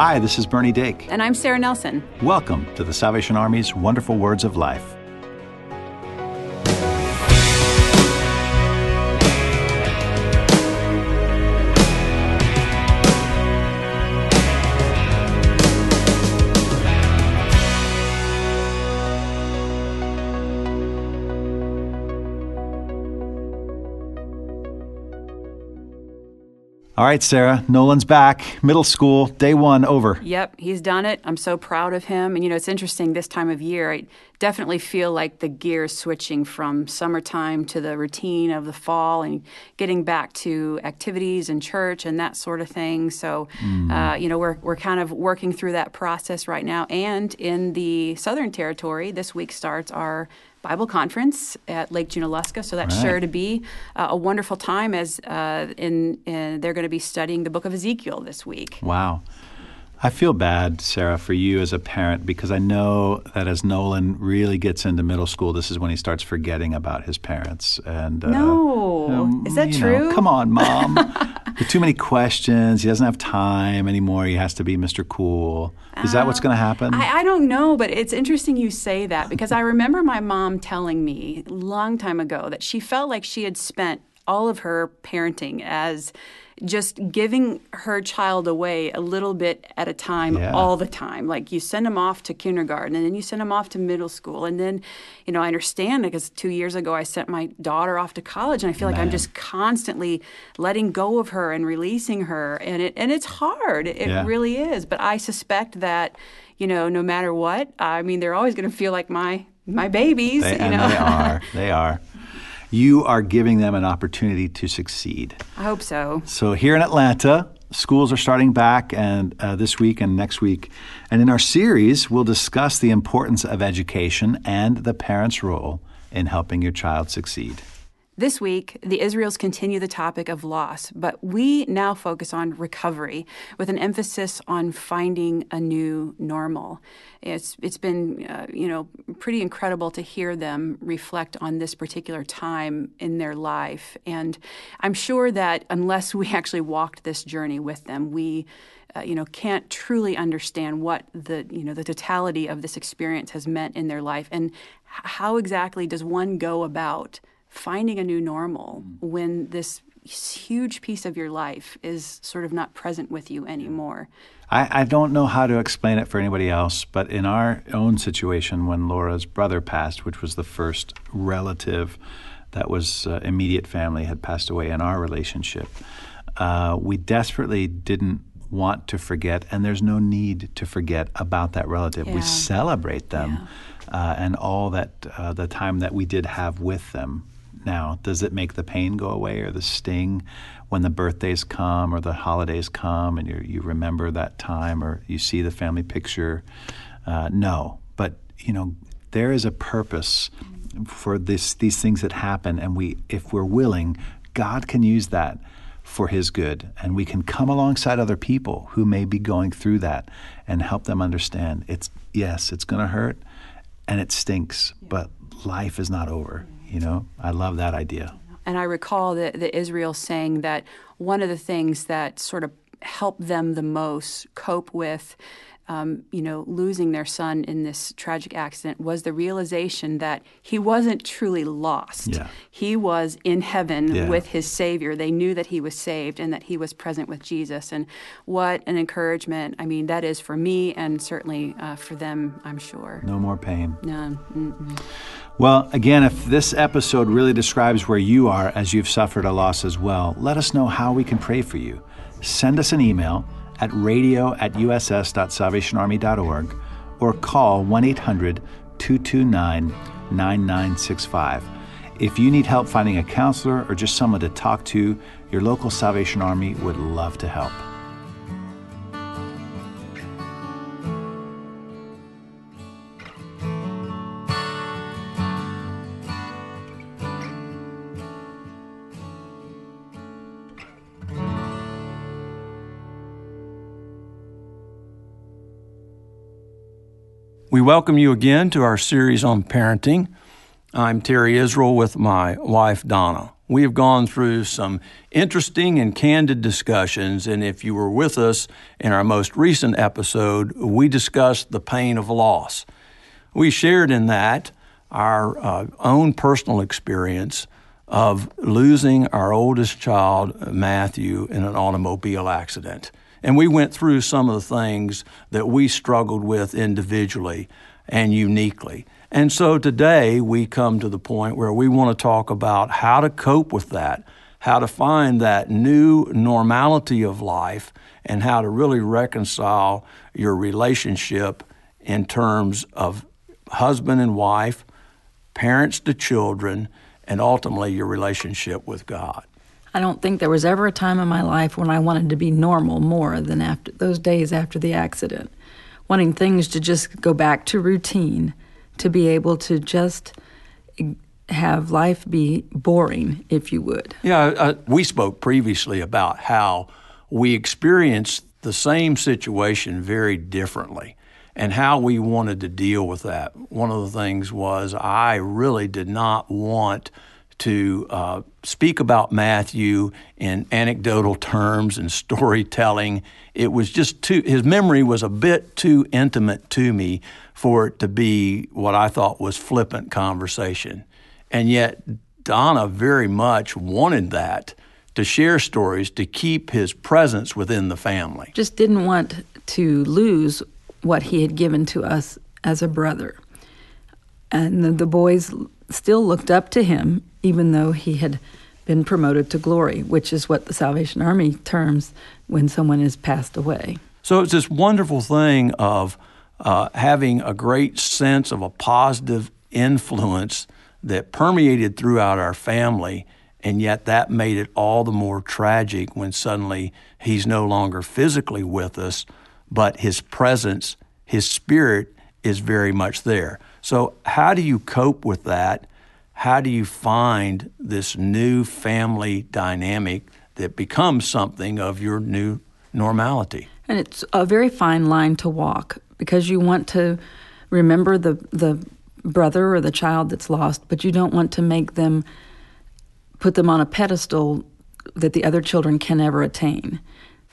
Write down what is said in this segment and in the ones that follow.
Hi, this is Bernie Dake. And I'm Sarah Nelson. Welcome to the Salvation Army's Wonderful Words of Life. All right, Sarah, Nolan's back. Middle school, day one over. Yep, he's done it. I'm so proud of him. And you know, it's interesting this time of year, I definitely feel like the gears switching from summertime to the routine of the fall and getting back to activities and church and that sort of thing. So, mm. uh, you know, we're, we're kind of working through that process right now. And in the Southern Territory, this week starts our Bible conference at Lake Junaluska. So that's right. sure to be uh, a wonderful time as uh, in, in, they're going to be studying the book of Ezekiel this week. Wow. I feel bad, Sarah, for you as a parent because I know that as Nolan really gets into middle school, this is when he starts forgetting about his parents. And uh, no, um, is that true? Know, come on, mom. too many questions. He doesn't have time anymore. He has to be Mr. Cool. Is that what's going to happen? I, I, don't know, but it's interesting you say that because I remember my mom telling me a long time ago that she felt like she had spent all of her parenting as just giving her child away a little bit at a time yeah. all the time. Like you send them off to kindergarten and then you send them off to middle school. And then, you know, I understand because two years ago I sent my daughter off to college and I feel Man. like I'm just constantly letting go of her and releasing her. And it and it's hard. It yeah. really is. But I suspect that, you know, no matter what, I mean they're always gonna feel like my my babies. They, you know? they are. They are you are giving them an opportunity to succeed. I hope so. So here in Atlanta, schools are starting back and uh, this week and next week. And in our series, we'll discuss the importance of education and the parent's role in helping your child succeed. This week, the Israels continue the topic of loss, but we now focus on recovery with an emphasis on finding a new normal. It's it's been uh, you know pretty incredible to hear them reflect on this particular time in their life, and I'm sure that unless we actually walked this journey with them, we uh, you know can't truly understand what the you know the totality of this experience has meant in their life and how exactly does one go about finding a new normal mm. when this huge piece of your life is sort of not present with you anymore. I, I, don't know how to explain it for anybody else, but in our own situation, when Laura's brother passed, which was the first relative that was uh, immediate family had passed away in our relationship, uh, we desperately didn't want to forget, and there's no need to forget about that relative. Yeah. We celebrate them yeah. uh, and all that uh, the time that we did have with them now? Does it make the pain go away or the sting when the birthdays come or the holidays come and you you remember that time or you see the family picture? Uh, no, but you know there is a purpose for this these things that happen, and we if we're willing, God can use that for His good, and we can come alongside other people who may be going through that and help them understand. It's yes, it's going to hurt, and it stinks, but life is not over. You know, I love that idea. And I recall the, the Israel saying that one of the things that sort of helped them the most cope with um, you know, losing their son in this tragic accident was the realization that he wasn't truly lost. Yeah. He was in heaven yeah. with his Savior. They knew that he was saved and that he was present with Jesus. And what an encouragement! I mean, that is for me and certainly uh, for them, I'm sure. No more pain. No. Mm-mm. Well, again, if this episode really describes where you are as you've suffered a loss as well, let us know how we can pray for you. Send us an email at radio at uss.salvationarmy.org or call 1 800 229 9965. If you need help finding a counselor or just someone to talk to, your local Salvation Army would love to help. We welcome you again to our series on parenting. I'm Terry Israel with my wife, Donna. We have gone through some interesting and candid discussions, and if you were with us in our most recent episode, we discussed the pain of loss. We shared in that our uh, own personal experience of losing our oldest child, Matthew, in an automobile accident. And we went through some of the things that we struggled with individually and uniquely. And so today we come to the point where we want to talk about how to cope with that, how to find that new normality of life, and how to really reconcile your relationship in terms of husband and wife, parents to children, and ultimately your relationship with God. I don't think there was ever a time in my life when I wanted to be normal more than after those days after the accident, wanting things to just go back to routine, to be able to just have life be boring, if you would. Yeah, uh, we spoke previously about how we experienced the same situation very differently and how we wanted to deal with that. One of the things was I really did not want to uh, speak about Matthew in anecdotal terms and storytelling. It was just too, his memory was a bit too intimate to me for it to be what I thought was flippant conversation. And yet, Donna very much wanted that to share stories, to keep his presence within the family. Just didn't want to lose what he had given to us as a brother. And the, the boys still looked up to him, even though he had been promoted to glory, which is what the Salvation Army terms when someone is passed away. So it's this wonderful thing of uh, having a great sense of a positive influence that permeated throughout our family, and yet that made it all the more tragic when suddenly he's no longer physically with us, but his presence, his spirit is very much there. So, how do you cope with that? How do you find this new family dynamic that becomes something of your new normality? And it's a very fine line to walk because you want to remember the the brother or the child that's lost, but you don't want to make them put them on a pedestal that the other children can never attain.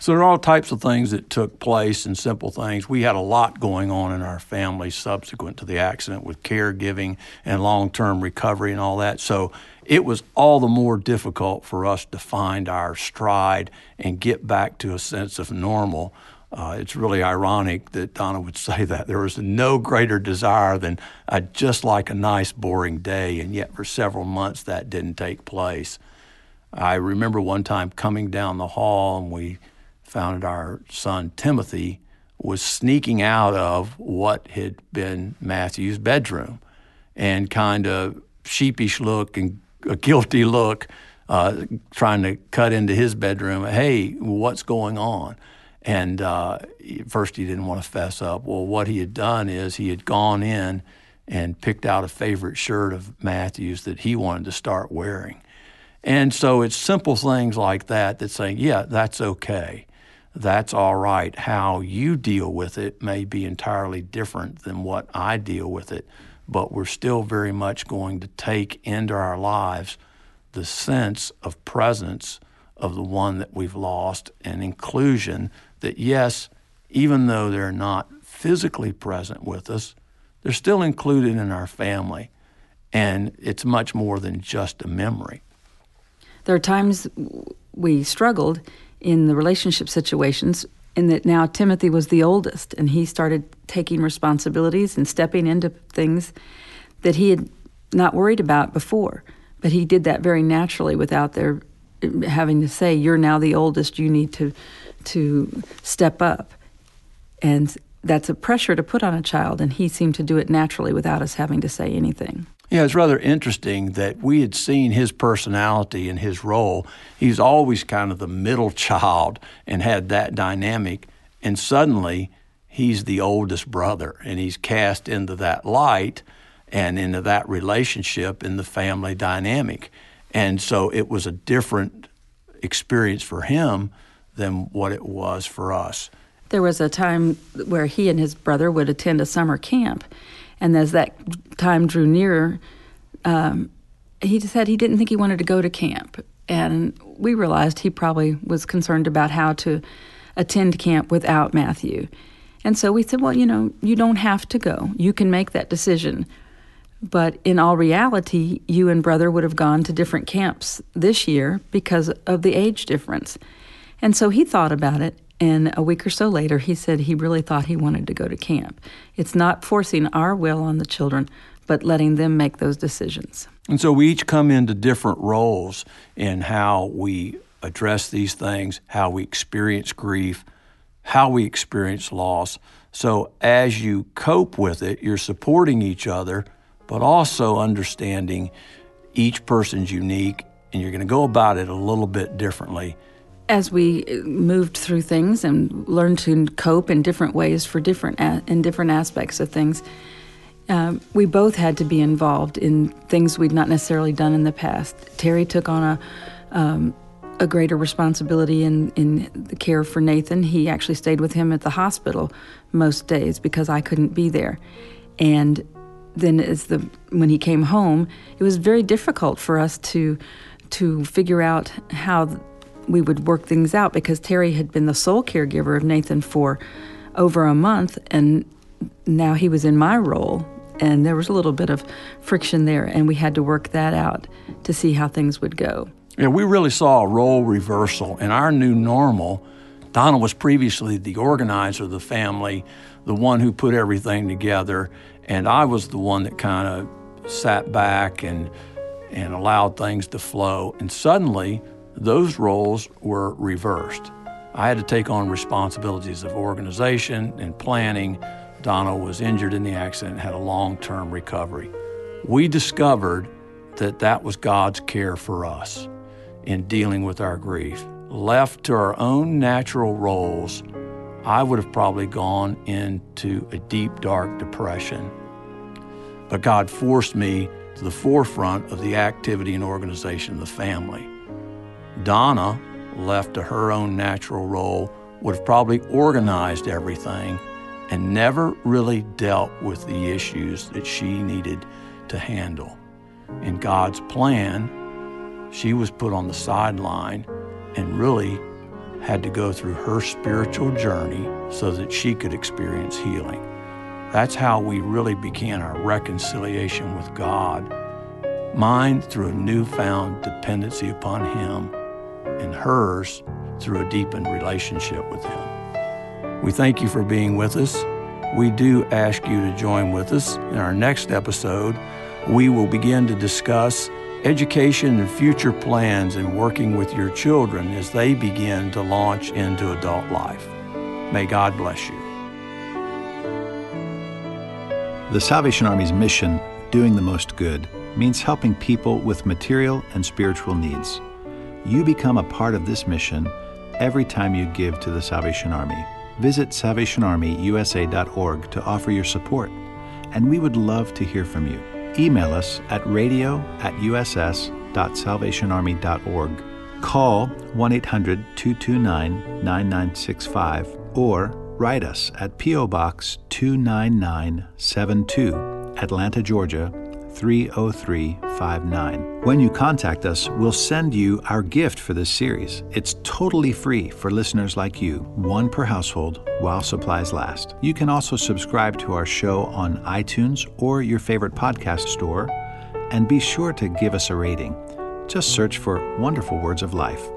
So there are all types of things that took place and simple things. We had a lot going on in our family subsequent to the accident with caregiving and long-term recovery and all that. So it was all the more difficult for us to find our stride and get back to a sense of normal. Uh, it's really ironic that Donna would say that. There was no greater desire than I'd just like a nice, boring day, and yet for several months that didn't take place. I remember one time coming down the hall and we found our son Timothy was sneaking out of what had been Matthew's bedroom and kind of sheepish look and a guilty look, uh, trying to cut into his bedroom. Hey, what's going on? And uh, first, he didn't want to fess up. Well, what he had done is he had gone in and picked out a favorite shirt of Matthew's that he wanted to start wearing. And so it's simple things like that that saying, yeah, that's okay that's all right. How you deal with it may be entirely different than what I deal with it, but we're still very much going to take into our lives the sense of presence of the one that we've lost and inclusion that, yes, even though they're not physically present with us, they're still included in our family. And it's much more than just a memory. There are times we struggled in the relationship situations in that now Timothy was the oldest and he started taking responsibilities and stepping into things that he had not worried about before. But he did that very naturally without their eh, having to say, You're now the oldest, you need to to step up. And that's a pressure to put on a child, and he seemed to do it naturally without us having to say anything. Yeah, it's rather interesting that we had seen his personality and his role. He's always kind of the middle child and had that dynamic. And suddenly he's the oldest brother and he's cast into that light and into that relationship in the family dynamic. And so it was a different experience for him than what it was for us. There was a time where he and his brother would attend a summer camp and as that time drew nearer, um, he said he didn't think he wanted to go to camp. And we realized he probably was concerned about how to attend camp without Matthew. And so we said, well, you know, you don't have to go. You can make that decision. But in all reality, you and brother would have gone to different camps this year because of the age difference. And so he thought about it. And a week or so later, he said he really thought he wanted to go to camp. It's not forcing our will on the children, but letting them make those decisions. And so we each come into different roles in how we address these things, how we experience grief, how we experience loss. So as you cope with it, you're supporting each other, but also understanding each person's unique, and you're going to go about it a little bit differently. As we moved through things and learned to cope in different ways for different in different aspects of things, um, we both had to be involved in things we'd not necessarily done in the past. Terry took on a um, a greater responsibility in, in the care for Nathan. He actually stayed with him at the hospital most days because I couldn't be there. And then as the when he came home, it was very difficult for us to to figure out how we would work things out because Terry had been the sole caregiver of Nathan for over a month and now he was in my role and there was a little bit of friction there, and we had to work that out to see how things would go. Yeah, we really saw a role reversal in our new normal. Donna was previously the organizer of the family, the one who put everything together, and I was the one that kind of sat back and and allowed things to flow. And suddenly, those roles were reversed. I had to take on responsibilities of organization and planning Donna was injured in the accident, and had a long term recovery. We discovered that that was God's care for us in dealing with our grief. Left to our own natural roles, I would have probably gone into a deep, dark depression. But God forced me to the forefront of the activity and organization of the family. Donna, left to her own natural role, would have probably organized everything and never really dealt with the issues that she needed to handle. In God's plan, she was put on the sideline and really had to go through her spiritual journey so that she could experience healing. That's how we really began our reconciliation with God. Mine through a newfound dependency upon Him, and hers through a deepened relationship with Him. We thank you for being with us. We do ask you to join with us in our next episode. We will begin to discuss education and future plans and working with your children as they begin to launch into adult life. May God bless you. The Salvation Army's mission, doing the most good, means helping people with material and spiritual needs. You become a part of this mission every time you give to the Salvation Army visit SalvationArmyUSA.org to offer your support, and we would love to hear from you. Email us at radio at uss.salvationarmy.org. Call 1 800 229 9965 or write us at P.O. Box 29972, Atlanta, Georgia 30359. When you contact us, we'll send you our gift for this series. It's totally free for listeners like you, one per household while supplies last. You can also subscribe to our show on iTunes or your favorite podcast store, and be sure to give us a rating. Just search for Wonderful Words of Life.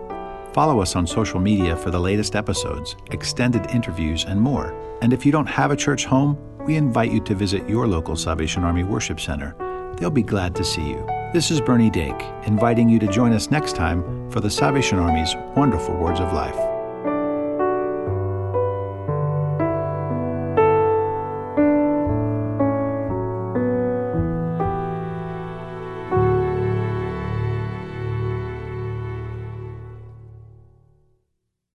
Follow us on social media for the latest episodes, extended interviews, and more. And if you don't have a church home, we invite you to visit your local Salvation Army Worship Center They'll be glad to see you. This is Bernie Dake, inviting you to join us next time for the Salvation Army's Wonderful Words of Life.